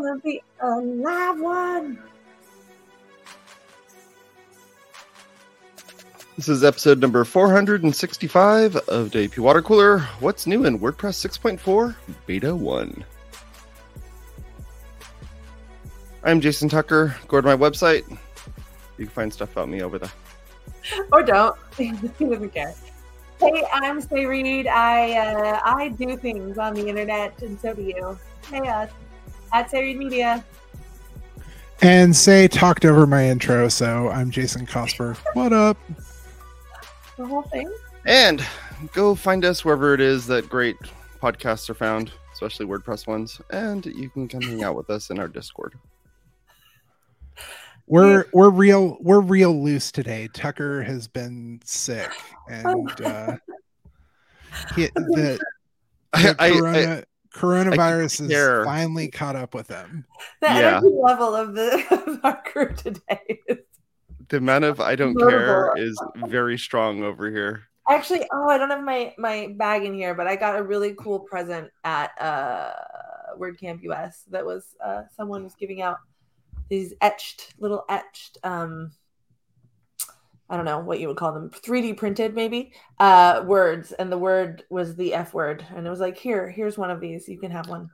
gonna be a live one. This is episode number 465 of WP Water Cooler. What's new in WordPress 6.4 Beta 1? I'm Jason Tucker. Go to my website. You can find stuff about me over there. Or don't. doesn't care. Hey, I'm Sé Reed. I uh, I do things on the internet, and so do you. Hey, us at Sé Reed Media. And Sé talked over my intro, so I'm Jason Cosper. What up? The whole thing. And go find us wherever it is that great podcasts are found, especially WordPress ones. And you can come hang out with us in our Discord. We're we're real we're real loose today. Tucker has been sick, and uh, he, the, the I, I, corona, coronavirus has care. finally caught up with them. The Yeah. energy level of the of our crew today. is- the amount of I don't Notable. care is very strong over here. Actually, oh, I don't have my my bag in here, but I got a really cool present at uh WordCamp US. That was uh someone was giving out these etched little etched um I don't know what you would call them, 3D printed maybe, uh words and the word was the F word and it was like, "Here, here's one of these. You can have one."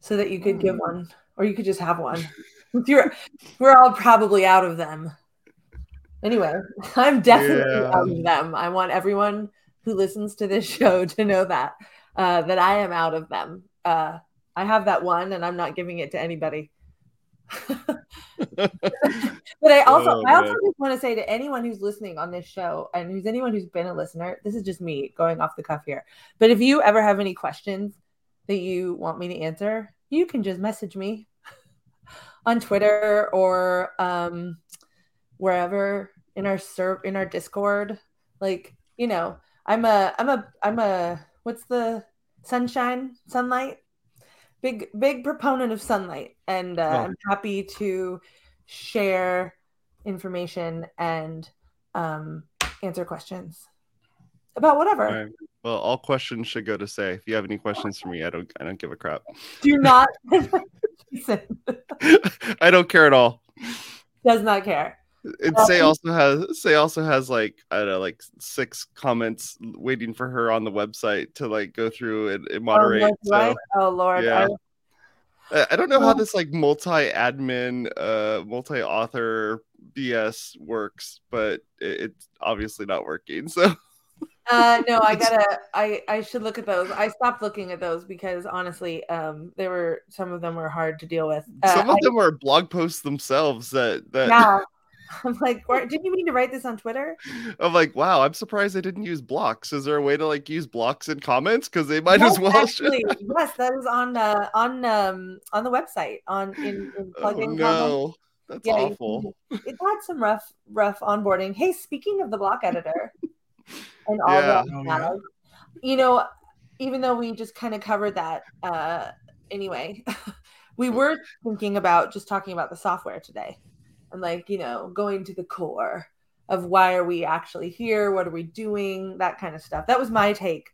So that you could give one or you could just have one. You're, we're all probably out of them. Anyway, I'm definitely Yeah. out of them. I want everyone who listens to this show to know that uh, that I am out of them. Uh, I have that one, and I'm not giving it to anybody. but I also, Oh, I also just want to say to anyone who's listening on this show, and who's anyone who's been a listener, this is just me going off the cuff here. But if you ever have any questions that you want me to answer, you can just message me on Twitter or um, wherever in our serv in our Discord. Like you know, I'm a I'm a I'm a what's the sunshine sunlight big big proponent of sunlight and uh, Oh. i'm happy to share information and um, answer questions about whatever right. Well, all questions should go to Sé. If you have any questions for me, I don't I don't give a crap. do not I don't care at all. does not care And Uh, Sé also has Sé also has like I don't know like six comments waiting for her on the website to like go through and, and moderate. oh, so right? oh lord yeah. I- I, don't know how this like multi-admin, uh, multi-author BS works, but it, it's obviously not working. So Uh, no, I gotta. I I should look at those. I stopped looking at those because honestly, um, they were some of them were hard to deal with. Uh, some of I- them are blog posts themselves that that yeah. I'm like, "Why- didn't you mean to write this on Twitter? I'm like, wow, I'm surprised I didn't use blocks. Is there a way to like use blocks in comments? Because they might Yes, as well. Actually, yes, that is on uh, on um on the website on in, in oh, plugin. content. no, that's Yeah, awful. can- it had some rough rough onboarding. Hey, speaking of the block editor and all Yeah. that, Oh, yeah. you know, even though we just kind of covered that uh, anyway, we were thinking about just talking about the software today and like you know going to the core of why are we actually here, what are we doing, that kind of stuff. That was my take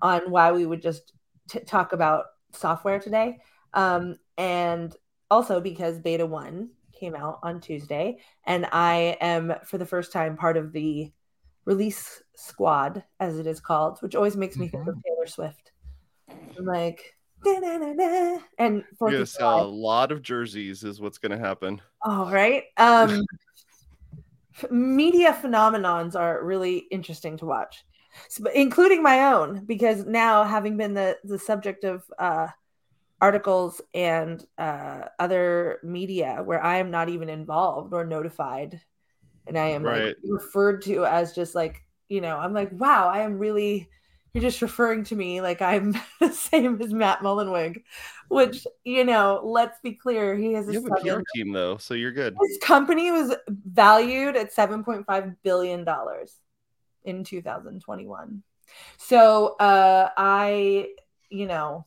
on why we would just t- talk about software today, um, and also because Beta One came out on Tuesday, and I am for the first time part of the release squad, as it is called, which always makes me think of Taylor Swift. I'm like, And You're gonna sell a lot of jerseys, is what's gonna happen. All right. Um, media phenomenons are really interesting to watch, so, including my own, because now having been the the subject of uh, articles and uh, other media where I am not even involved or notified, and I am like referred to as just like you know, I'm like, wow, I am really. You're just referring to me like I'm the same as Matt Mullenweg, which you know. Let's be clear, he has a You have a PR team though, so you're good. his company was valued at 7.5 billion dollars in 2021 so uh i you know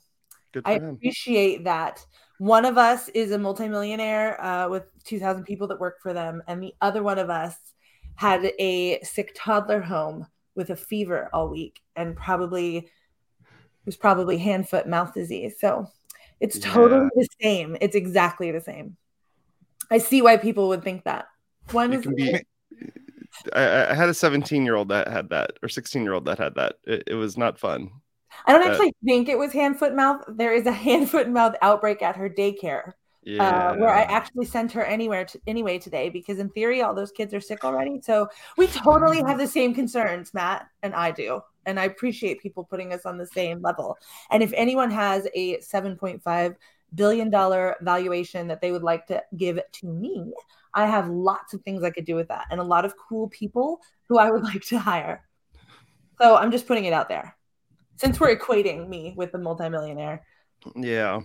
i him. appreciate that one of us is a multimillionaire uh, with 2000 people that work for them and the other one of us had a sick toddler home with a fever all week and probably was probably hand foot mouth disease so It's Yeah. totally the same. It's exactly the same. I see why people would think that. One is be. I, I had a 17 year old that had that, or 16 year old that had that. It, it was not fun. I don't that- actually think it was hand foot mouth. There is a hand foot mouth outbreak at her daycare. Yeah. uh, where I actually sent her anywhere to, anyway today because in theory all those kids are sick already. So we totally have the same concerns, Matt and I do, and I appreciate people putting us on the same level. And if anyone has a seven point five billion dollar valuation that they would like to give to me, I have lots of things I could do with that, and a lot of cool people who I would like to hire. So I'm just putting it out there, since we're equating me with the multimillionaire. yeah.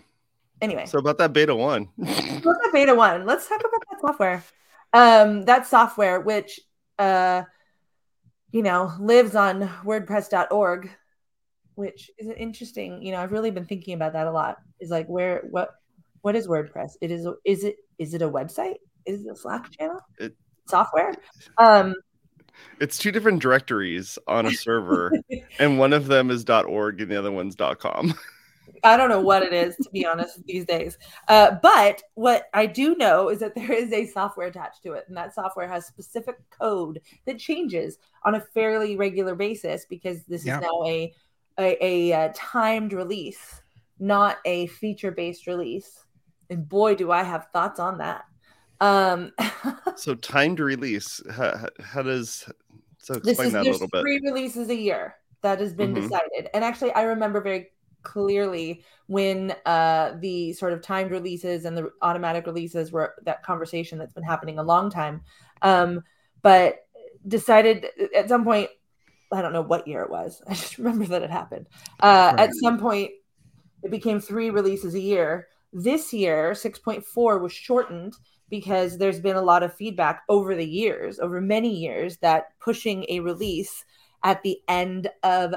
Anyway. So about that beta one. Look at beta one. Let's talk about that software. Um, that software, which uh, you know, lives on WordPress.org, which is an interesting. You know, I've really been thinking about that a lot. Is like where what what is WordPress? It is is it is it a website? Is it a Slack channel? It- software? Um, it's two different directories on a server, and one of them is .org and the other one's .com. I don't know what it is to be honest these days. Uh, but what I do know is that there is a software attached to it, and that software has specific code that changes on a fairly regular basis because this Yeah. is now a a, a, uh timed release, not a feature based release. And boy, do I have thoughts on that. Um, So timed release. How, how does so explain is that a little bit? three releases a year that has been Mhm. decided and actually i remember very clearly when uh the sort of timed releases and the automatic releases were that conversation that's been happening a long time um but decided at some point i don't know what year it was i just remember that it happened uh Right. at some point it became three releases a year this year 6.4 was shortened because there's been a lot of feedback over the years, over many years, that pushing a release at the end of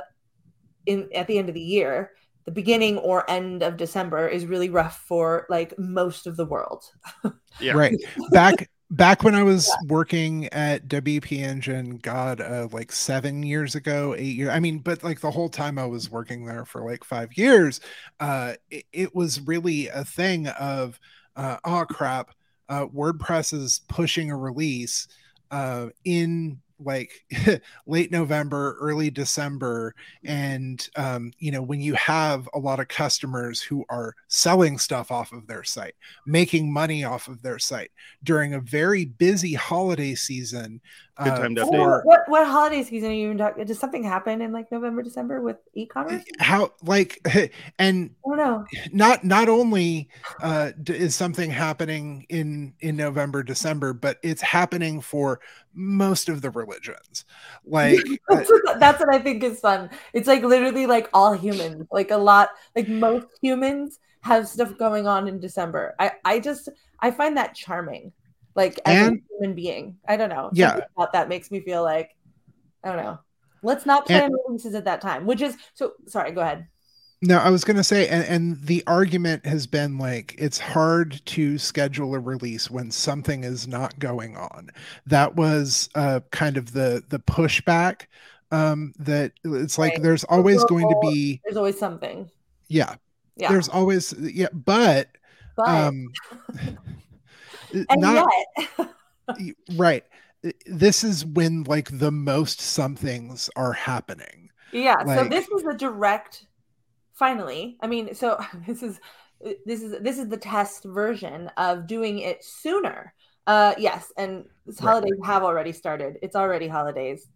in at the end of the year, the beginning or end of December is really rough for like most of the world. Yeah. Right. Back back when I was working at WP Engine, God, uh, like seven years ago, eight years. I mean, but like the whole time I was working there for like five years, uh, it, it was really a thing of, uh, oh crap, uh, WordPress is pushing a release uh, in like late November, early December, and um, you know when you have a lot of customers who are selling stuff off of their site, making money off of their site during a very busy holiday season. Good uh, time to update. what what holiday season are you even talking? Does something happen in like November, December with e-commerce? how like and I don't know. not not only uh is something happening in in november december but it's happening for most of the religions like uh, that's, what, that's what I think is fun. It's like literally like all humans, like a lot, like most humans have stuff going on in December. I, I just, I find that charming. Like as And- a human being, I don't know. Yeah. That makes me feel like, I don't know. Let's not plan releases at that time, which is so. Sorry, go ahead. No i was going to say and, and the argument has been like it's hard to schedule a release when something is not going on that was uh kind of the the pushback um that it's like Right. there's always going to be There's always something. yeah, Yeah. there's always yeah but but um and not yet, right this is when like the most somethings are happening Yeah, so this is a direct finally. I mean, so this is this is this is the test version of doing it sooner. Uh yes, and this Right. holidays have already started. It's already holidays.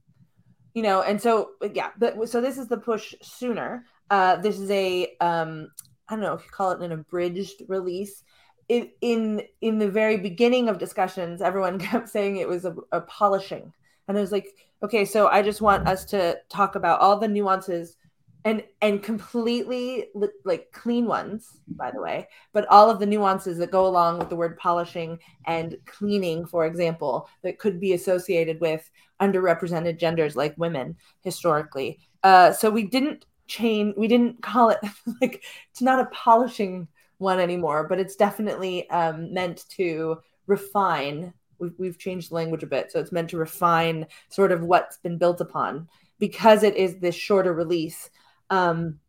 You know, and so yeah, but so this is the push sooner. Uh this is a um I don't know if you call it an abridged release. In in in the very beginning of discussions, everyone kept saying it was a, a polishing. And I was like, okay so i just want us to talk about all the nuances and and completely li- like clean ones by the way but all of the nuances that go along with the word polishing and cleaning for example that could be associated with underrepresented genders like women historically. Uh, so we didn't chain we didn't call it like it's not a polishing one anymore but it's definitely um, meant to refine. We've, we've changed the language a bit so it's meant to refine sort of what's been built upon because it is this shorter release um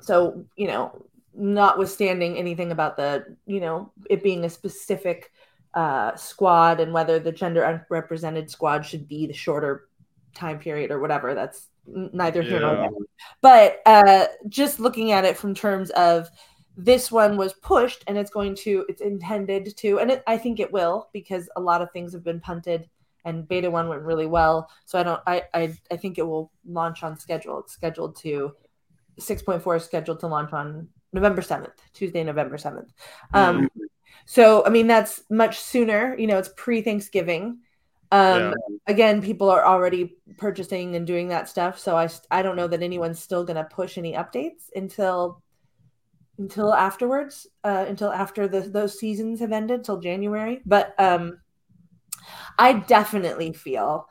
so you know notwithstanding anything about the you know it being a specific uh, squad and whether the gender unrepresented squad should be the shorter time period or whatever. That's neither here nor there. But uh, just looking at it from terms of this one was pushed and it's going to it's intended to and it, i think it will because a lot of things have been punted and beta one went really well so i don't i i, I think it will launch on schedule it's scheduled to 6.4 is scheduled to launch on november 7th tuesday november 7th um mm-hmm. so i mean that's much sooner you know it's pre-thanksgiving um yeah. again people are already purchasing and doing that stuff so i i don't know that anyone's still going to push any updates until until afterwards, uh, until after the, those seasons have ended, till January. But um, I definitely feel,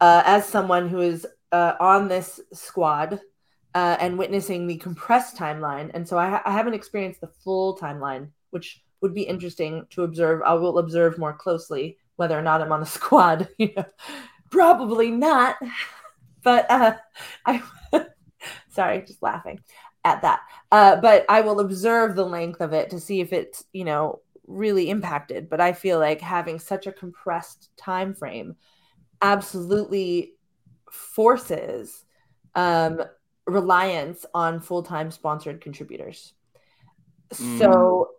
uh, as someone who is uh, on this squad uh, and witnessing the compressed timeline, and so I, ha- I, haven't experienced the full timeline, which would be interesting to observe. I will observe more closely whether or not I'm on the squad. You know, probably not. But uh, I, sorry, just laughing at that. Uh, but I will observe the length of it to see if it's, you know, really impacted. But I feel like having such a compressed time frame absolutely forces um, reliance on full-time sponsored contributors. Mm. So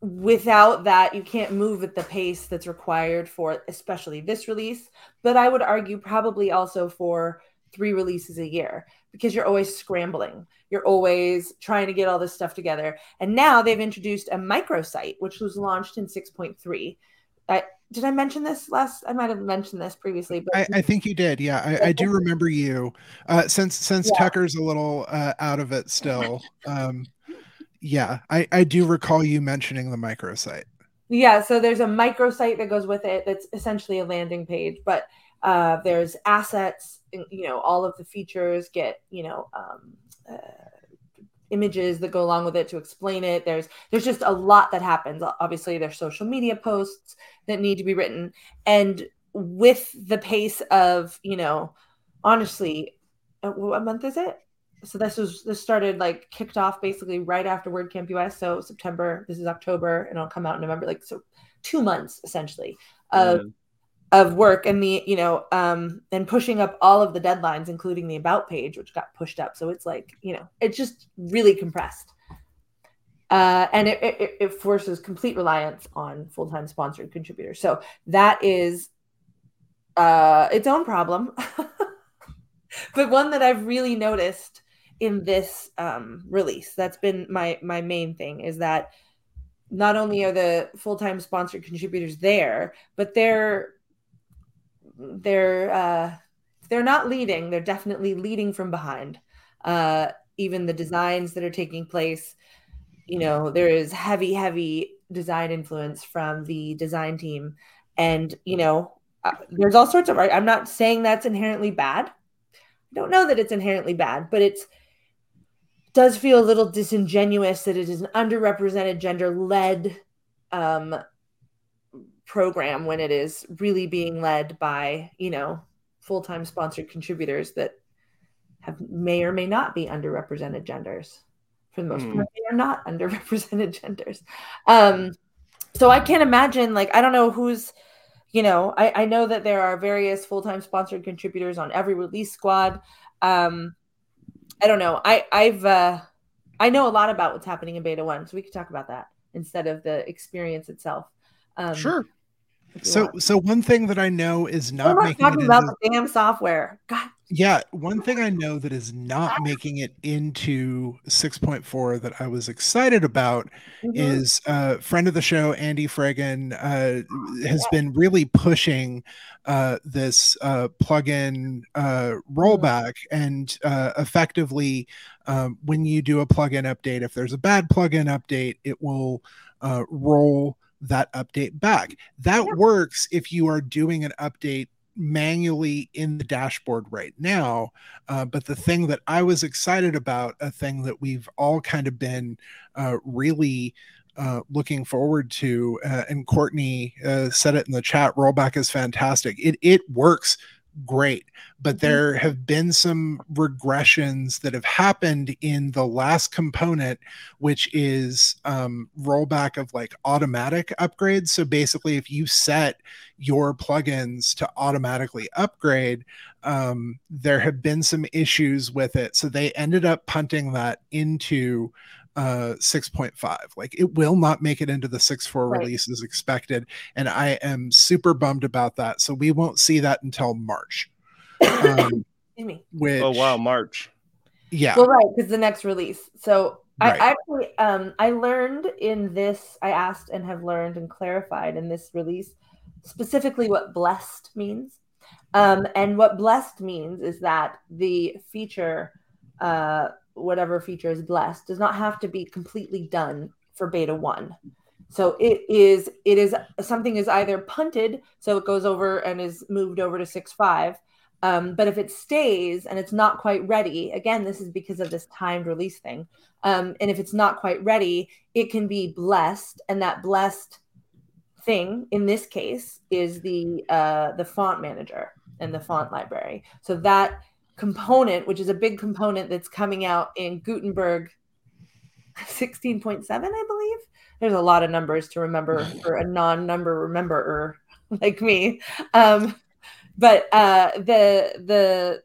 without that you can't move at the pace that's required for especially this release but i would argue probably also for three releases a year because you're always scrambling. You're always trying to get all this stuff together. And now they've introduced a microsite, which was launched in 6.3. I, did I mention this last? I might have mentioned this previously, but I, I think you did. Yeah, I, I do remember you. Uh, since since yeah. Tucker's a little uh, out of it still. Um, yeah, I, I do recall you mentioning the microsite. Yeah, so there's a microsite that goes with it. That's essentially a landing page, but uh, there's assets, you know, all of the features get, you know, um, uh, images that go along with it to explain it. There's there's just a lot that happens. Obviously, there's social media posts that need to be written, and with the pace of, you know, honestly, uh, what month is it? So this was this started like kicked off basically right after WordCamp US. So September, this is October, and it'll come out in November. Like so, two months essentially of of work and the you know um and pushing up all of the deadlines including the about page which got pushed up. So it's like you know it's just really compressed. Uh, and it, it, it forces complete reliance on full-time sponsored contributors. So that is uh, its own problem. But one that i've really noticed in this um, release that's been my my main thing is that not only are the full-time sponsored contributors there but they're they're uh, they're not leading. They're definitely leading from behind. Uh, even the designs that are taking place, you know, there is heavy, heavy design influence from the design team, and you know, uh, there's all sorts of. I'm not saying that's inherently bad. I don't know that it's inherently bad, but it's does feel a little disingenuous that it is an underrepresented gender led um, program when it is really being led by you know full-time sponsored contributors that have may or may not be underrepresented genders. For the most mm. part they are not underrepresented genders. Um so i can't imagine like i don't know who's you know i, I know that there are various full-time sponsored contributors on every release squad. Um i don't know. I i've uh i know a lot about what's happening in beta one so we could talk about that instead of the experience itself. Um, sure so, want. so one thing that I know is not making talking about into, the damn software. God. Yeah, one thing I know that is not making it into 6.4 that I was excited about mm-hmm. is a uh, friend of the show, Andy Fragen, uh, has yeah. been really pushing uh, this uh, plugin uh, rollback and uh, effectively um, when you do a plugin update, if there's a bad plugin update, it will uh, roll that update back. That yeah. works if you are doing an update manually in the dashboard right now. Uh, but the thing that I was excited about, a thing that we've all kind of been uh, really uh, looking forward to, uh, and Courtney uh, said it in the chat, rollback is fantastic. It it works great. But Mm-hmm. there have been some regressions that have happened in the last component, which is um, rollback of like automatic upgrades. So basically, if you set your plugins to automatically upgrade, um, there have been some issues with it. So they ended up punting that into uh 6.5 like it will not make it into the 6.4 Right. release as expected and i am super bummed about that so we won't see that until march um me. which Oh wow, March. yeah Well, right, because the next release. So Right. I actually, um, I learned in this. I asked and have learned and clarified in this release specifically what blessed means. Um, and what blessed means is that the feature, uh, whatever feature is blessed, does not have to be completely done for beta one. So it is it is something is either punted, so it goes over and is moved over to six five, um, but if it stays and it's not quite ready, again, this is because of this timed release thing. Um, and if it's not quite ready, it can be blessed, and that blessed thing in this case is the uh, the font manager and the font library. So that component, which is a big component that's coming out in Gutenberg 16.7, I believe. There's a lot of numbers to remember for a non-number rememberer like me. Um, but uh, the the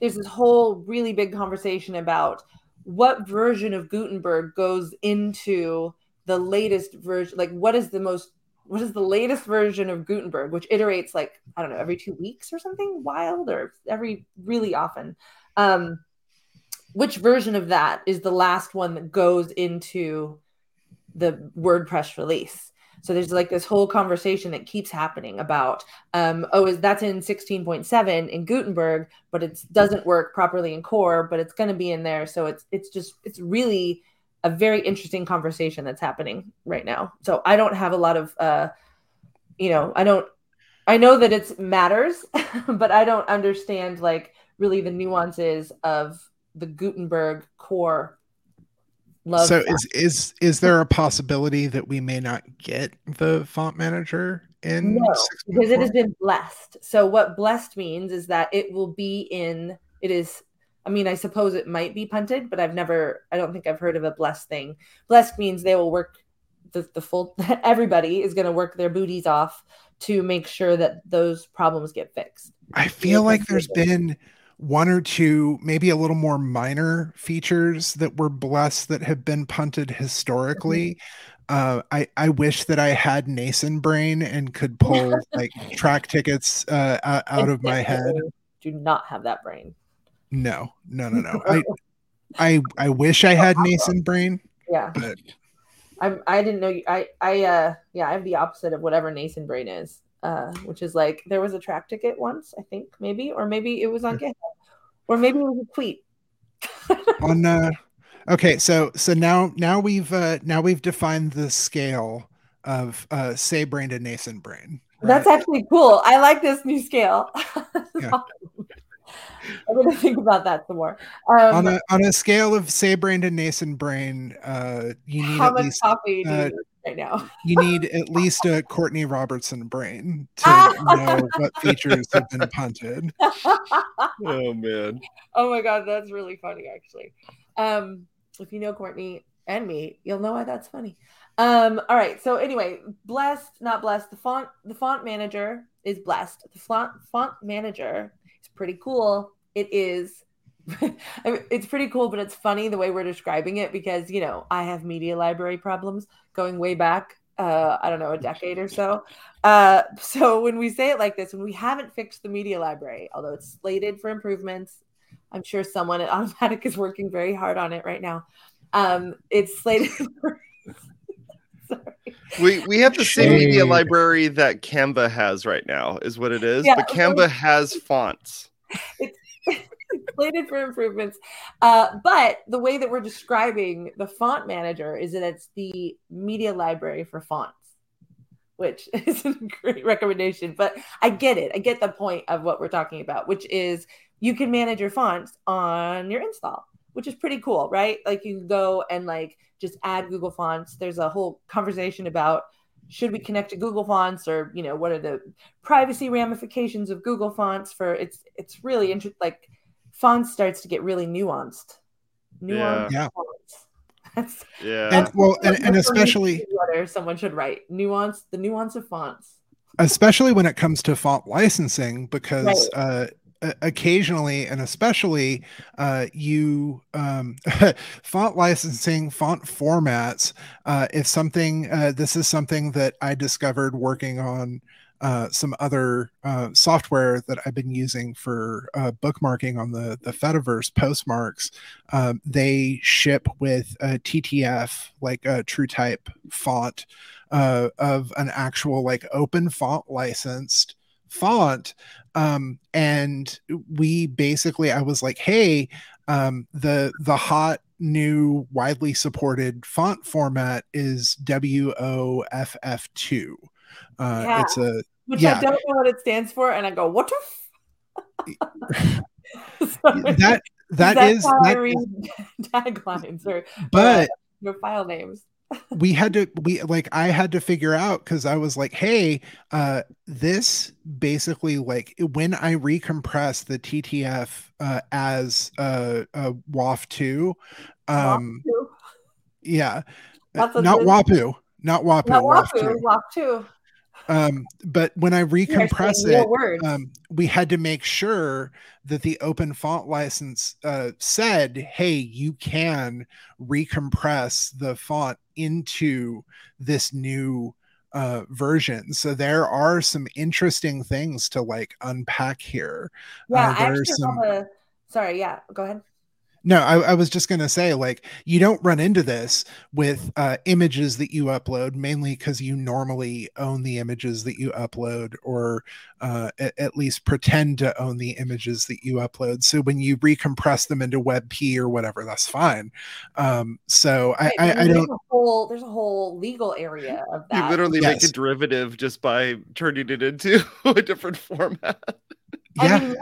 there's this whole really big conversation about what version of Gutenberg goes into the latest version. Like, what is the most what is the latest version of Gutenberg, which iterates like I don't know every two weeks or something wild, or every really often. Um, which version of that is the last one that goes into the WordPress release? So there's like this whole conversation that keeps happening about, um, oh, is that's in 16.7 in Gutenberg, but it doesn't work properly in Core, but it's going to be in there. So it's it's just it's really a very interesting conversation that's happening right now. So I don't have a lot of, uh, you know, I don't, I know that it matters, but I don't understand like really the nuances of the Gutenberg core. Love so is is is there a possibility that we may not get the font manager in No, because it has been blessed. So what blessed means is that it will be in. It is. I mean, I suppose it might be punted, but I've never. I don't think I've heard of a blessed thing. Blessed means they will work. The, the full everybody is going to work their booties off to make sure that those problems get fixed. I feel like there's been one or two, maybe a little more minor features that were blessed that have been punted historically. Uh, I I wish that I had Nacin brain and could pull like Trac tickets uh, out, out of my head. Do not have that brain. No, no, no, no. I I I wish I had Nacin brain, Yeah, but I I didn't know. You, I I uh yeah, I have the opposite of whatever Nacin brain is. Uh, which is like there was a Trac ticket once, I think maybe, or maybe it was on GitHub, or maybe it was a tweet. on uh okay so so now now we've uh now we've defined the scale of uh Sé brain to Nacin brain. That's actually cool. I like this new scale. Yeah. I'm gonna think about that some more. Um, on a on a scale of Sé brain to Nacin brain, uh, you need how at much least coffee do you uh, need right now? you need at least a Courtney Robertson brain to know what features have been punted. Oh man. oh my god, that's really funny actually. Um, if you know Courtney and me, you'll know why that's funny. Um, all right. So anyway, blessed, not blessed. The font, the font manager is blessed. The font font manager is pretty cool. It is. It's pretty cool, but it's funny the way we're describing it because you know I have media library problems going way back. Uh, I don't know, a decade or so. Uh, so when we say it like this, when we haven't fixed the media library, although it's slated for improvements, I'm sure someone at Automattic is working very hard on it right now. Um, it's slated for. Sorry. We we have the same media library that Canva has right now, is what it is. Yeah, but okay. Canva has fonts. it's slated for improvements. Uh, but the way that we're describing the font manager is that it's the media library for fonts, which is a great recommendation. But I get it. I get the point of what we're talking about, which is you can manage your fonts on your install, which is pretty cool, right? Like you can go and like just add Google Fonts. There's a whole conversation about should we connect to Google Fonts or you know what are the privacy ramifications of Google Fonts for it's it's really interesting like fonts starts to get really nuanced. Nuanced Yeah. fonts. That's Yeah. and well and, and especially letter someone should write nuance the nuance of fonts. especially when it comes to font licensing because Right. uh o- occasionally and especially uh you um font licensing font formats uh if something uh this is something that i discovered working on uh, some other uh, software that I've been using for uh, bookmarking on the the Fediverse postmarks. Um, they ship with a TTF, like a TrueType font, of an actual like open font licensed font um and we basically i was like hey um the the hot new widely supported font format is woff2 uh Yeah. it's a Which Yeah. I don't know what it stands for, and I go, what the f-? That that That's is how that read is- taglines or but your file names. We had to we like i had to figure out because i was like hey uh this basically like when i recompress the ttf uh as uh, uh woff 2 um Wapuu. yeah That's a not wapuu not wapuu Not Wapuu, 2 Wapuu. Um but when i You are saying recompress it um, we had to make sure that the open font license uh, said, "Hey, you can recompress the font into this new uh, version." So there are some interesting things to like unpack here. yeah, uh, I actually some- have a. Sorry, yeah, go ahead. No, I, I was just gonna say, like, you don't run into this with uh, images that you upload, mainly because you normally own the images that you upload, or uh, at, at least pretend to own the images that you upload. So when you recompress them into WebP or whatever, that's fine. Um, so I, Right, I, and I there's don't. A whole, there's a whole legal area of that. You that. literally make a derivative just by turning it into a different format. Yeah, I mean,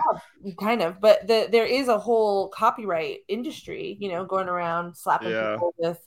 yeah, kind of, but the, there is a whole copyright industry, you know, going around slapping Yeah. people with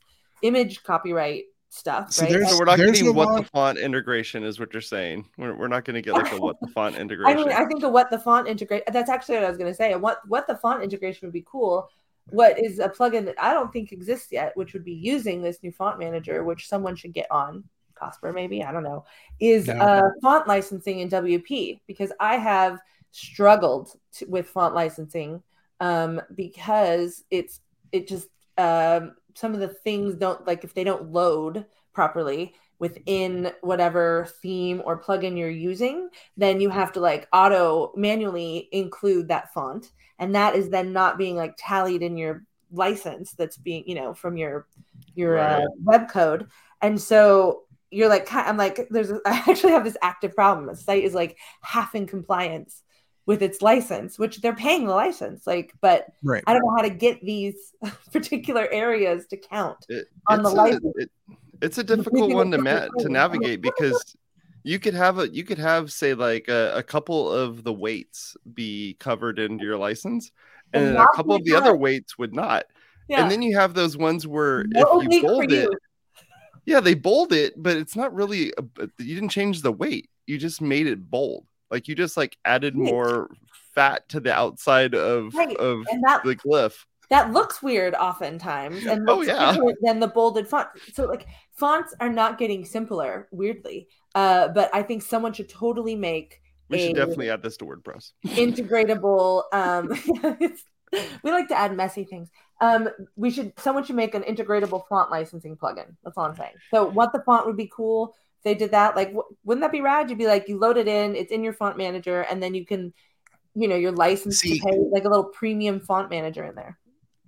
image copyright stuff, So right? there's- So we're not There's getting a what lot- the font integration is what you're saying. We're, we're not going to get like a what the font integration. I integration. mean, I think a what the font integrate. That's actually what I was going to say. What what the font integration would be cool. What is a plugin that I don't think exists yet, which would be using this new font manager, which someone should get on. Cosper, maybe I don't know. Is No. uh, font licensing in WP because I have struggled to, with font licensing um, because it's it just um, some of the things don't like if they don't load properly within whatever theme or plugin you're using then you have to like auto manually include that font. And that is then not being like tallied in your license that's being you know from your your uh, web code. And so you're like i'm like there's a- i actually have this active problem. The site is like half in compliance with its license which they're paying the license like but right. i don't know how to get these particular areas to count It- on the it's, license. a, it, it's a difficult one to ma- to navigate because you could have a you could have say like a, a couple of the weights be covered into your license And and a couple of be the other weights would not yeah and then you have those ones where No if you bold it you. yeah they bold it but it's not really a, you didn't change the weight you just made it bold like you just like added more fat to the outside of Right. of that the glyph. that looks weird oftentimes and Oh, yeah. than the bolded font. So like fonts are not getting simpler weirdly. Uh but i think someone should totally make we should definitely add this to wordpress. integratable um we like to add messy things. Um we should someone should make an integratable font licensing plugin. That's all i'm saying. So what the font would be cool they did that like w- wouldn't that be rad? You'd be like you load it in it's in your font manager and then you can you know your license See- to pay like a little premium font manager in there.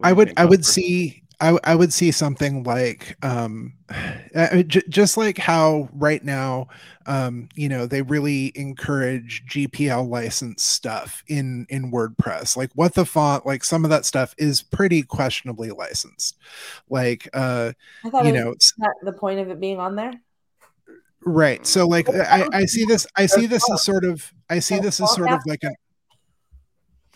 I would I would see I, I would see something like um uh, j- just like how right now um you know they really encourage GPL license stuff in in WordPress. Like what the font like some of that stuff is pretty questionably licensed. Like uh i thought you it was know it's that the point of it being on there right so like I I see this I see this as sort of I see this as sort of like an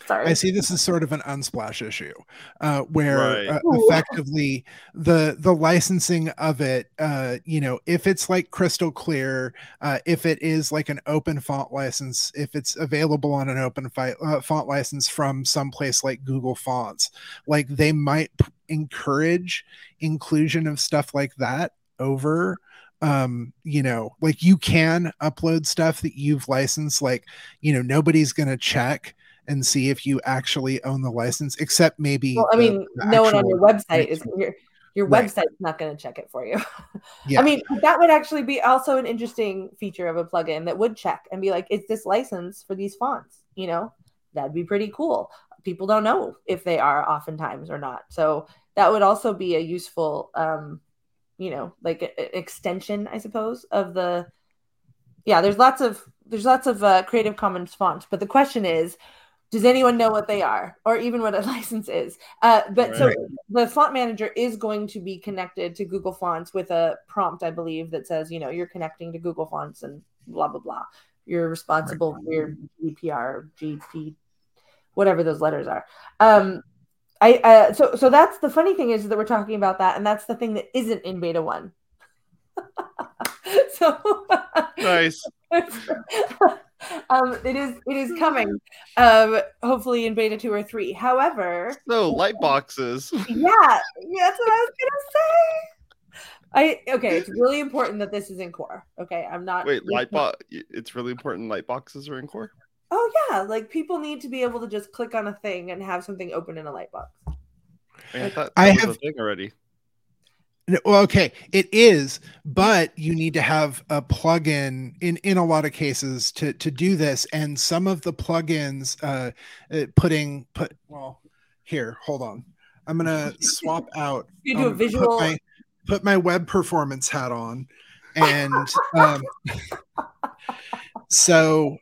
Sorry. I see this as sort of an unsplash issue, uh, where Right. uh, effectively the the licensing of it, uh, you know, if it's like crystal clear, uh, if it is like an open font license, if it's available on an open fi- uh, font license from someplace like Google Fonts, like they might p- encourage inclusion of stuff like that over um you know like you can upload stuff that you've licensed like you know nobody's going to check and see if you actually own the license except maybe well, I the- mean, the no one on your website is your your Right. website's not going to check it for you. Yeah. I mean, that would actually be also an interesting feature of a plugin that would check and be like, is this license for these fonts? You know, that'd be pretty cool. People don't know if they are oftentimes or not. So that would also be a useful um, you know, like a- a- extension, I suppose, of the yeah, there's lots of there's lots of uh, creative commons fonts, but the question is does anyone know what they are or even what a license is? Uh, but so the font manager is going to be connected to google fonts with a prompt i believe that says you know you're connecting to google fonts and blah blah blah. You're responsible for your gpr gp whatever those letters are. Um i uh, so so that's the funny thing is that we're talking about that and that's the thing that isn't in beta one so Nice. um, it is it is coming. Um, hopefully in beta two or three. However, So light boxes. yeah, yeah, that's what I was gonna say. I okay. It's really important that this is in core. Okay, I'm not. Wait, light box. It's really important. Light boxes are in core. Oh yeah, like people need to be able to just click on a thing and have something open in a light box. Man, I thought I that was have- a thing already. No, Well, okay, it is, but you need to have a plugin in in a lot of cases to to do this, and some of the plugins uh, uh putting put well here. Hold on, I'm gonna swap out. You do a um, visual- Put my, put my web performance hat on, and um, so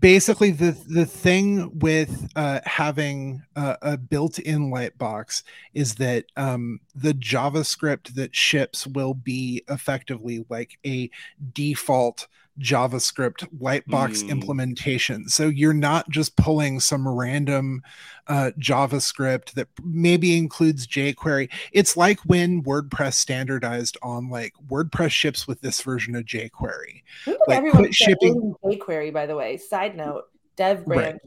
basically the the thing with uh, having a, a built-in lightbox is that um, the javascript that ships will be effectively like a default javascript lightbox Hmm. implementation so you're not just pulling some random uh, javascript that maybe includes jquery it's like when wordpress standardized on like wordpress ships with this version of jquery Like, everyone quit shipping- jQuery, by the way. Side note, Dev Right. brand.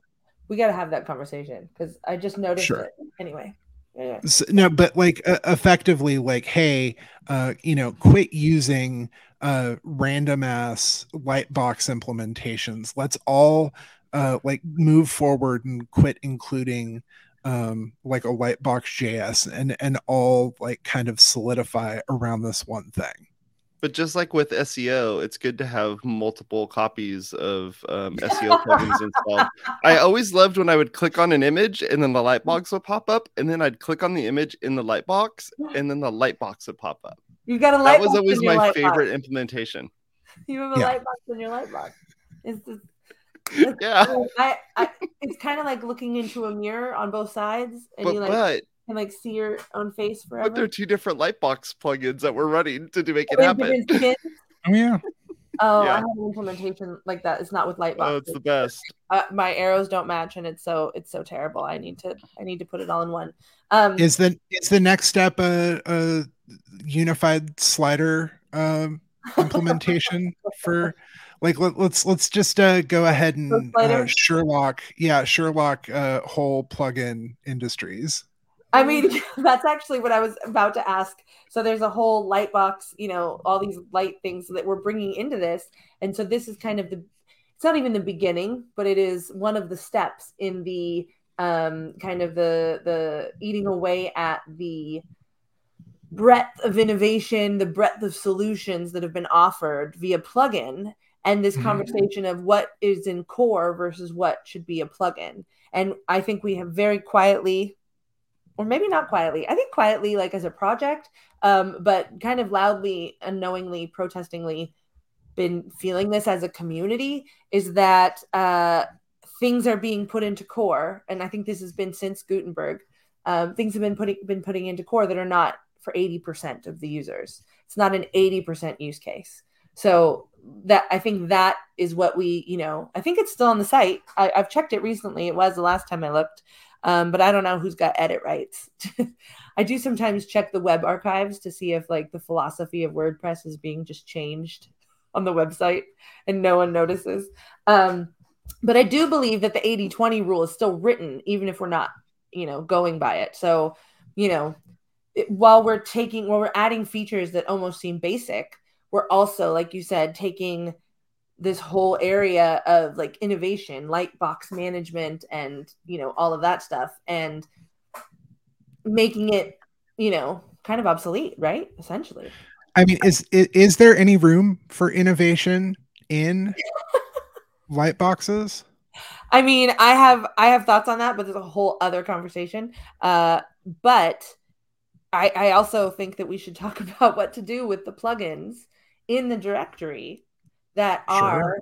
We got to have that conversation because I just noticed Sure. it. Anyway. anyway. S- no but like uh, effectively like hey uh you know quit using uh random ass lightbox implementations let's all uh like move forward and quit including um like a lightbox js and and all like kind of solidify around this one thing But just like with SEO, it's good to have multiple copies of um, SEO plugins installed. I always loved when I would click on an image and then the light box would pop up, and then I'd click on the image in the light box, and then the light box would pop up. You got a light That was box always my light box. favorite implementation. You have a Yeah. light box in your light box. It's just, Yeah, I, I, it's kind of like looking into a mirror on both sides, and but you like but can like see your own face forever. but they're two different light box plugins that we're running to do make it happen. oh yeah Oh, Yeah. I have an implementation like that. It's not with light Oh, it's the best. uh, my arrows don't match, and it's so it's so terrible. I need to I need to put it all in one. Um, is the is the next step a, a unified slider um implementation for like let, let's let's just uh go ahead and uh, sherlock yeah sherlock uh whole plugin industries I mean, that's actually what I was about to ask. So there's a whole light box, you know, all these light things that we're bringing into this, and so this is kind of the. It's not even the beginning, but it is one of the steps in the um, kind of the the eating away at the breadth of innovation, the breadth of solutions that have been offered via plugin, and this Mhm. conversation of what is in core versus what should be a plugin. And I think we have very quietly or maybe not quietly. I think quietly, like as a project, um, but kind of loudly, unknowingly, protestingly, been feeling this as a community is that uh, things are being put into core, and I think this has been since Gutenberg. Um, things have been putting been putting into core that are not for eighty percent of the users. It's not an eighty percent use case. So that I think that is what we, you know, I think it's still on the site. I, have checked it recently. It was the last time I looked, um, but I don't know who's got edit rights. I do sometimes check the web archives to see if like the philosophy of WordPress is being just changed on the website and no one notices. Um, but I do believe that the 80 20 rule is still written, even if we're not, you know, going by it. So, you know, it, while we're taking, while we're adding features that almost seem basic, we're also, like you said, taking this whole area of like innovation, light box management, and, you know, all of that stuff, and making it, you know, kind of obsolete, right? Essentially. I mean, is is, there any room for innovation in light boxes? I mean, I have I have thoughts on that, but there's a whole other conversation. Uh, but I, I also think that we should talk about what to do with the plugins in the directory that sure. are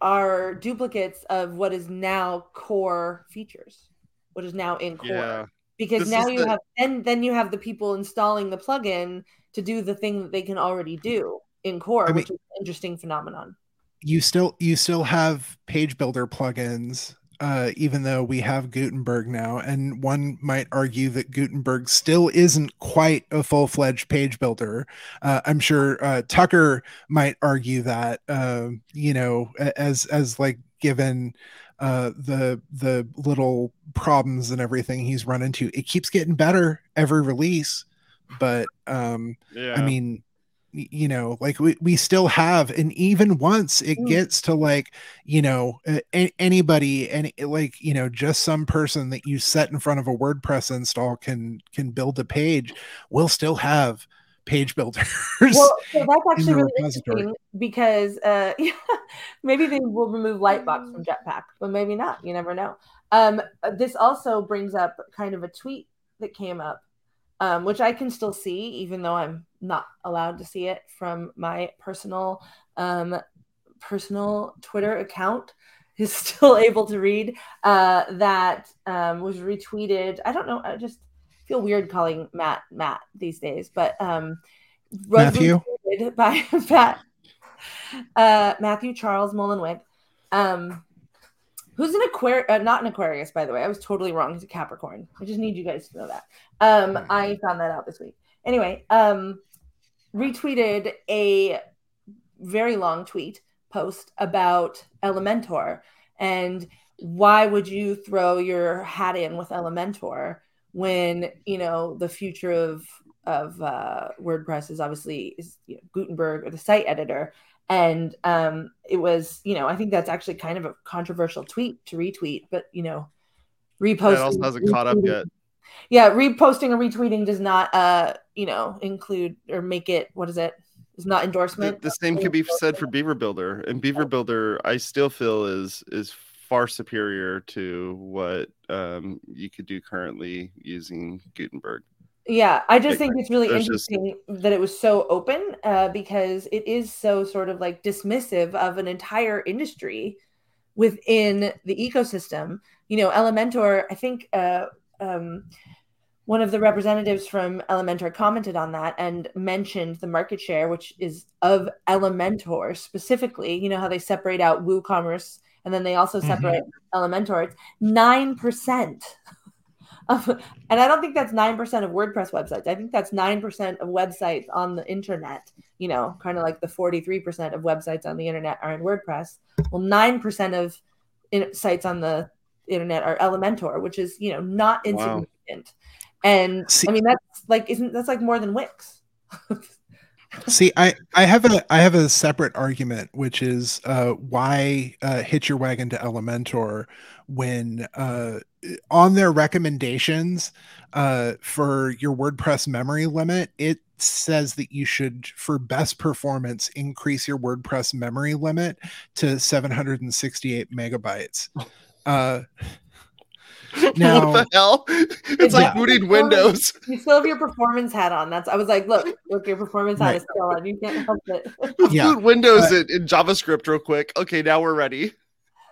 are duplicates of what is now core features, what is now in core. Yeah. Because this now you the... have then then you have the people installing the plugin to do the thing that they can already do in core, I mean, which is an interesting phenomenon. You still you still have page builder plugins uh, even though we have Gutenberg now. And one might argue that Gutenberg still isn't quite a full fledged page builder. Uh, I'm sure uh, Tucker might argue that, uh, you know, as as like given uh, the the little problems and everything he's run into, it keeps getting better every release. But um, yeah. I mean, you know like we, we still have and even once it mm. gets to like you know a, anybody and like you know just some person that you set in front of a wordpress install can can build a page we'll still have page builders well so that's actually really interesting because uh yeah, maybe they will remove lightbox from jetpack but maybe not you never know um this also brings up kind of a tweet that came up um, which I can still see, even though I'm not allowed to see it from my personal um, personal Twitter account. Is still able to read uh, that um, was retweeted. I don't know. I just feel weird calling Matt Matt these days, but um, Matthew by Matt uh, Matthew Charles Mullenweg. Um, who's an Aquarius, uh, not an Aquarius, by the way. I was totally wrong. He's a Capricorn. I just need you guys to know that. Um, I found that out this week. Anyway, um, retweeted a very long tweet post about Elementor and why would you throw your hat in with Elementor when you know the future of of uh, WordPress is obviously is you know, Gutenberg or the site editor, and um, it was you know I think that's actually kind of a controversial tweet to retweet, but you know repost. It also hasn't caught up yet. yeah reposting or retweeting does not uh you know include or make it what is it? It's not endorsement. The, the same could be said for beaver builder and beaver builder i still feel is is far superior to what um you could do currently using gutenberg yeah i just think it's really interesting just... that it was so open uh, because it is so sort of like dismissive of an entire industry within the ecosystem you know elementor i think uh um, one of the representatives from Elementor commented on that and mentioned the market share, which is of Elementor specifically. You know how they separate out WooCommerce and then they also mm-hmm. separate mm-hmm. Elementor. It's nine percent. Of, and I don't think that's nine percent of WordPress websites. I think that's nine percent of websites on the internet. You know, kind of like the forty-three percent of websites on the internet are in WordPress. Well, nine percent of in- sites on the internet are Elementor, which is you know not insignificant. Wow. And See, I mean that's like isn't that's like more than Wix. See, I I have a I have a separate argument, which is uh, why uh, hitch your wagon to Elementor when uh, on their recommendations uh, for your WordPress memory limit, it says that you should, for best performance, increase your WordPress memory limit to 768 megabytes. Now, what the hell? It's like booting Windows. You still have your performance hat on. That's I was like, look, look, your performance hat right. is still on. You can't help it. yeah. Boot Windows in, in JavaScript real quick. Okay, now we're ready.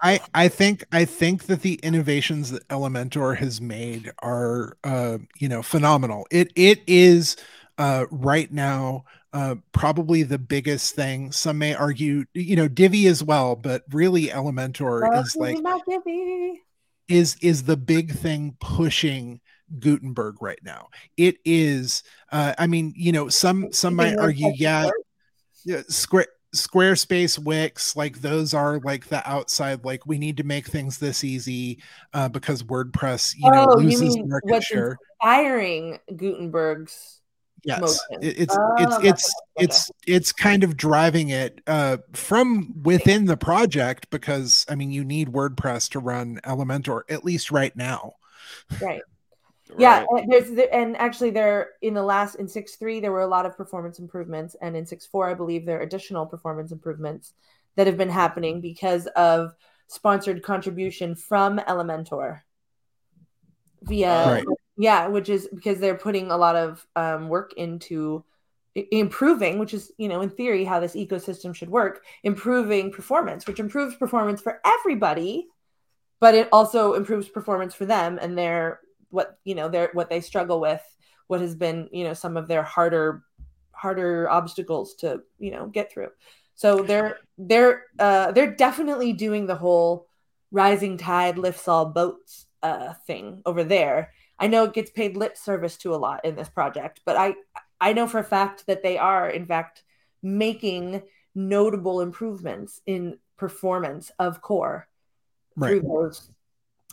I, I think I think that the innovations that Elementor has made are uh, you know phenomenal. It it is uh, right now uh, probably the biggest thing. Some may argue, you know, Divi as well, but really Elementor Oh, is like not Gibby. Is is the big thing pushing Gutenberg right now. It is. Uh, I mean, you know, some some might argue, yeah, yeah, Square Squarespace, Wix, like those are like the outside. Like we need to make things this easy uh, because WordPress, you know, Oh, you loses mean market what's share. Inspiring Gutenberg's Yes, motion. it- it's Oh, it's gotcha, it's gotcha. it's it's kind of driving it uh, from within the project because I mean you need WordPress to run Elementor at least right now. right. Yeah, and there's the, and actually there in the last in six three there were a lot of performance improvements, and in six four I believe there are additional performance improvements that have been happening because of sponsored contribution from Elementor via Right. Yeah, which is because they're putting a lot of um, work into improving, which is you know in theory how this ecosystem should work, improving performance, which improves performance for everybody, but it also improves performance for them and their what you know their what they struggle with, what has been you know some of their harder harder obstacles to you know get through. So they're they're uh, they're definitely doing the whole rising tide lifts all boats uh, thing over there. I know it gets paid lip service to a lot in this project, but I I know for a fact that they are in fact making notable improvements in performance of core Right. through those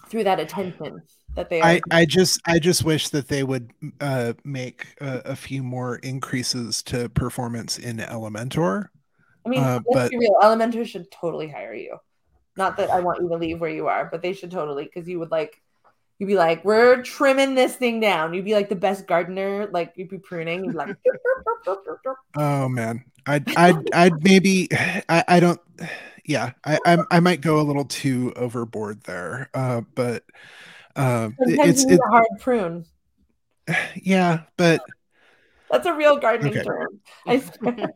through that attention that they are. I, I just I just wish that they would uh, make a, a few more increases to performance in Elementor. I mean, uh, let's but- be real. Elementor should totally hire you. Not that I want you to leave where you are, but they should totally because you would like you'd be like, we're trimming this thing down. You'd be like the best gardener, like you'd be pruning. You'd be like, Oh man, I'd I'd I'd maybe I, I don't yeah I, I I might go a little too overboard there, uh, but uh, it's, it's you need it, a hard prune. yeah, but That's a real gardening Okay. term. I swear.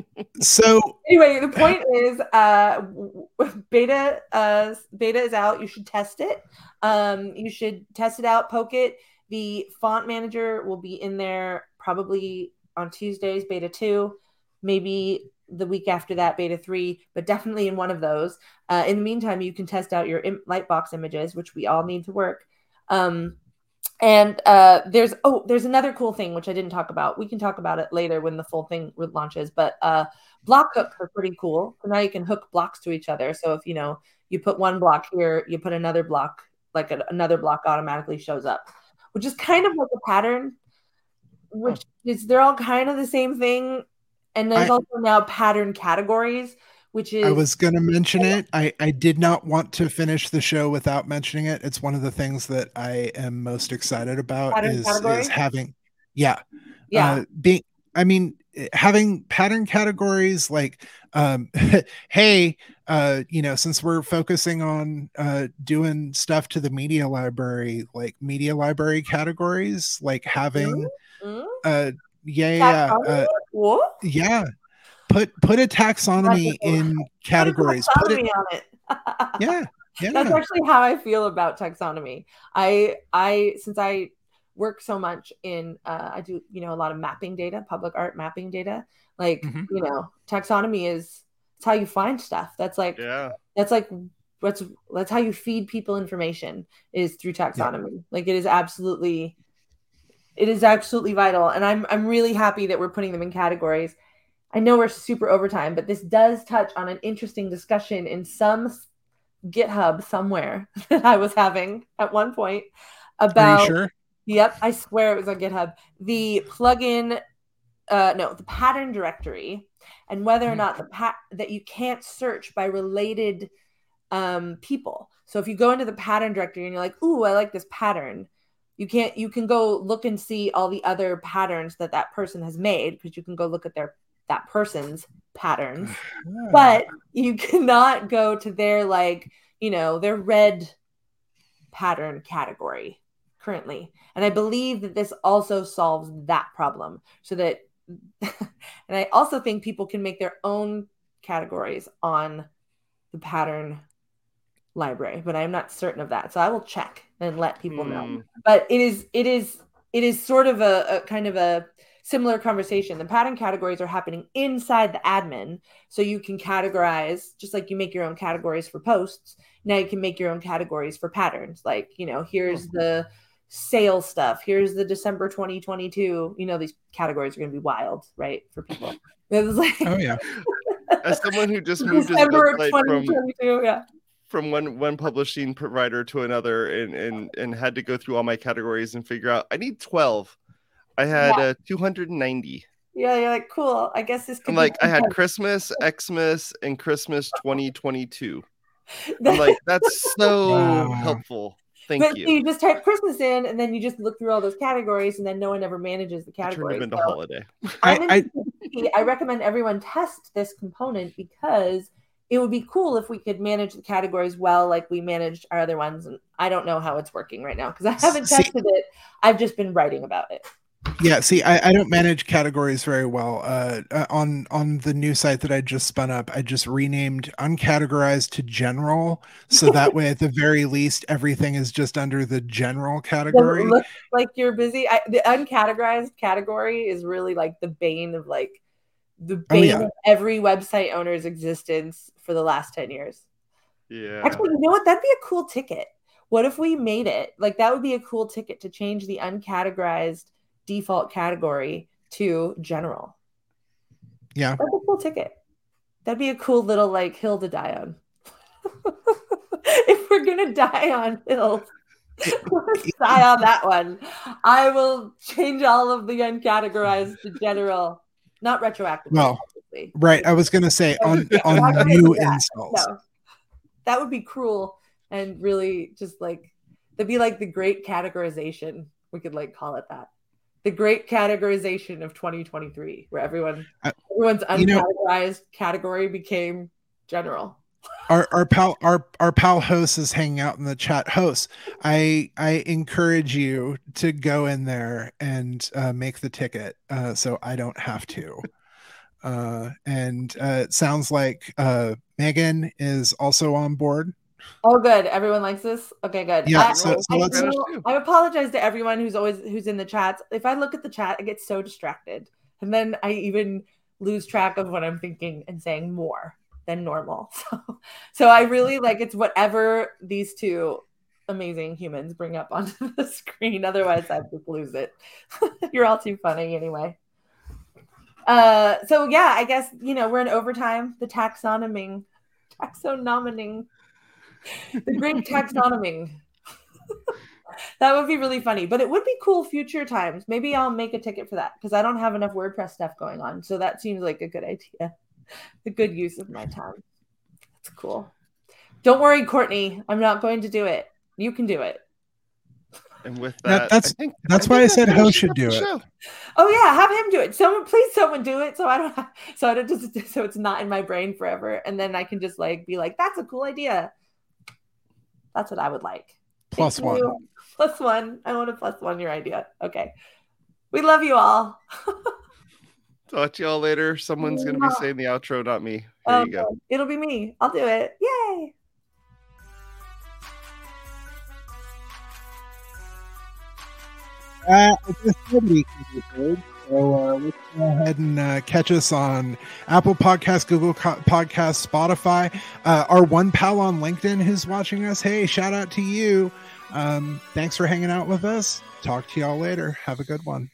so anyway, the point is, uh, w- w- beta, uh, beta is out. You should test it. Um, you should test it out, poke it. The font manager will be in there probably on Tuesdays, beta two, maybe the week after that, beta three, but definitely in one of those. Uh, in the meantime, you can test out your Im- Lightbox images, which we all need to work. Um, and uh, there's oh, there's another cool thing which I didn't talk about. We can talk about it later when the full thing launches. But uh, block hooks are pretty cool. So now you can hook blocks to each other. So if you know you put one block here, you put another block, like a, another block automatically shows up, which is kind of like a pattern. Which is they're all kind of the same thing. And there's I- also now pattern categories, which is I was going to mention it. I, I did not want to finish the show without mentioning it. It's one of the things that I am most excited about is, is having, yeah, yeah. uh, being, I mean, eh, having pattern categories like, um, hey, uh, you know, since we're focusing on uh, doing stuff to the media library, like media library categories, like having, Mm? uh, yeah, yeah, uh, yeah, put put a taxonomy in categories. Put it, Taxonomy on it. yeah, yeah. That's actually how I feel about taxonomy. I I since I work so much in uh, I do you know a lot of mapping data, public art mapping data. Like Mhm. you know, taxonomy is it's how you find stuff. That's like Yeah. that's like that's that's how you feed people information is through taxonomy. Like it is absolutely it is absolutely vital. And I'm I'm really happy that we're putting them in categories. I know we're super overtime, but this does touch on an interesting discussion in some GitHub somewhere that I was having at one point Are about you sure? Yep, I swear it was on GitHub. The plugin, uh, no, the pattern directory, and whether or Hmm. not the pat that you can't search by related um, people. So if you go into the pattern directory and you're like, "Ooh, I like this pattern," you can't. You can go look and see all the other patterns that that person has made because you can go look at their that person's patterns Yeah. but you cannot go to their like you know their red pattern category currently and i believe that this also solves that problem so that and i also think people can make their own categories on the pattern library but i'm not certain of that so i will check and let people know Hmm. but it is it is it is sort of a, a kind of a similar conversation. The pattern categories are happening inside the admin. So you can categorize, just like you make your own categories for posts. Now you can make your own categories for patterns. Like, you know, here's Mm-hmm. the sale stuff. Here's the December 2022. You know, these categories are going to be wild, right? For people. It was like Oh yeah. As someone who just moved his December website from 2022. Yeah. from one one publishing provider to another and and and had to go through all my categories and figure out I need 12. I had Yeah. uh, 290. Yeah. You're like, cool. I guess this could I'm be like I had. Christmas, Xmas, and Christmas 2022. I'm like that's so Wow. helpful. Thank but you. so you just type Christmas in, and then you just look through all those categories, and then no one ever manages the I turned categories. them into So holiday. I'm I, I I recommend everyone test this component because it would be cool if we could manage the categories well, like we managed our other ones. And I don't know how it's working right now because I haven't See- tested it. I've just been writing about it. Yeah see I, I don't manage categories very well uh, uh on on the new site that i just spun up i just renamed uncategorized to general so that way at the very least everything is just under the general category it look like you're busy? I, the uncategorized category is really like the bane of like the Oh, bane yeah. of every website owner's existence for the last 10 years. Yeah. Actually, you know what? That'd be a cool ticket. What if we made it like that would be a cool ticket to change the uncategorized default category to general. yeah That's a cool ticket. That'd be a cool little like hill to die on. if we're gonna die on hills, let's die on that one. I will change all of the uncategorized to general, not retroactive. No, obviously. right i was gonna say on on new that. installs No, that would be cruel and really just like that'd be like the great categorization. We could like call it that. The great categorization of 2023, where everyone everyone's you know- uncategorized category became general. our our pal our our pal host is hanging out in the chat. Host i i encourage you to go in there and uh, make the ticket uh, so i don't have to. Uh, and uh, it sounds like uh, megan is also on board Oh, good. Everyone likes this. Okay, good. Yeah, I, so- so I, let's- will- I apologize to everyone who's always who's in the chats. If I look at the chat, I get so distracted, and then I even lose track of what I'm thinking and saying more than normal. So, so I really like it's whatever these two amazing humans bring up onto the screen. Otherwise, I just lose it. You're all too funny anyway. Uh, so yeah, I guess you know we're in overtime. The taxonoming, taxonoming, the great taxonoming. that would be really funny, but it would be cool future times. Maybe I'll make a ticket for that because I don't have enough WordPress stuff going on. So that seems like a good idea, a good use of my time. That's cool. Don't worry, Courtney. I'm not going to do it. You can do it. And with That- that, that's- I think, that's I why think I said that host should do it. show. Oh yeah, have him do it. Someone, please, someone do it. So I don't, have, so I don't just, so it's not in my brain forever, and then I can just like be like, that's a cool idea. That's what I would like. one Plus one. I want to plus one your idea. Okay. We love you all. Talk to y'all later. Someone's gonna be saying the outro, not me. Here you go. It'll be me. I'll do it. Yay. Uh, So uh, let's go ahead and uh, catch us on Apple Podcasts, Google Co- Podcasts, Spotify. Uh, our one pal on LinkedIn who's watching us. Hey, shout out to you. Um, thanks for hanging out with us. Talk to y'all later. Have a good one.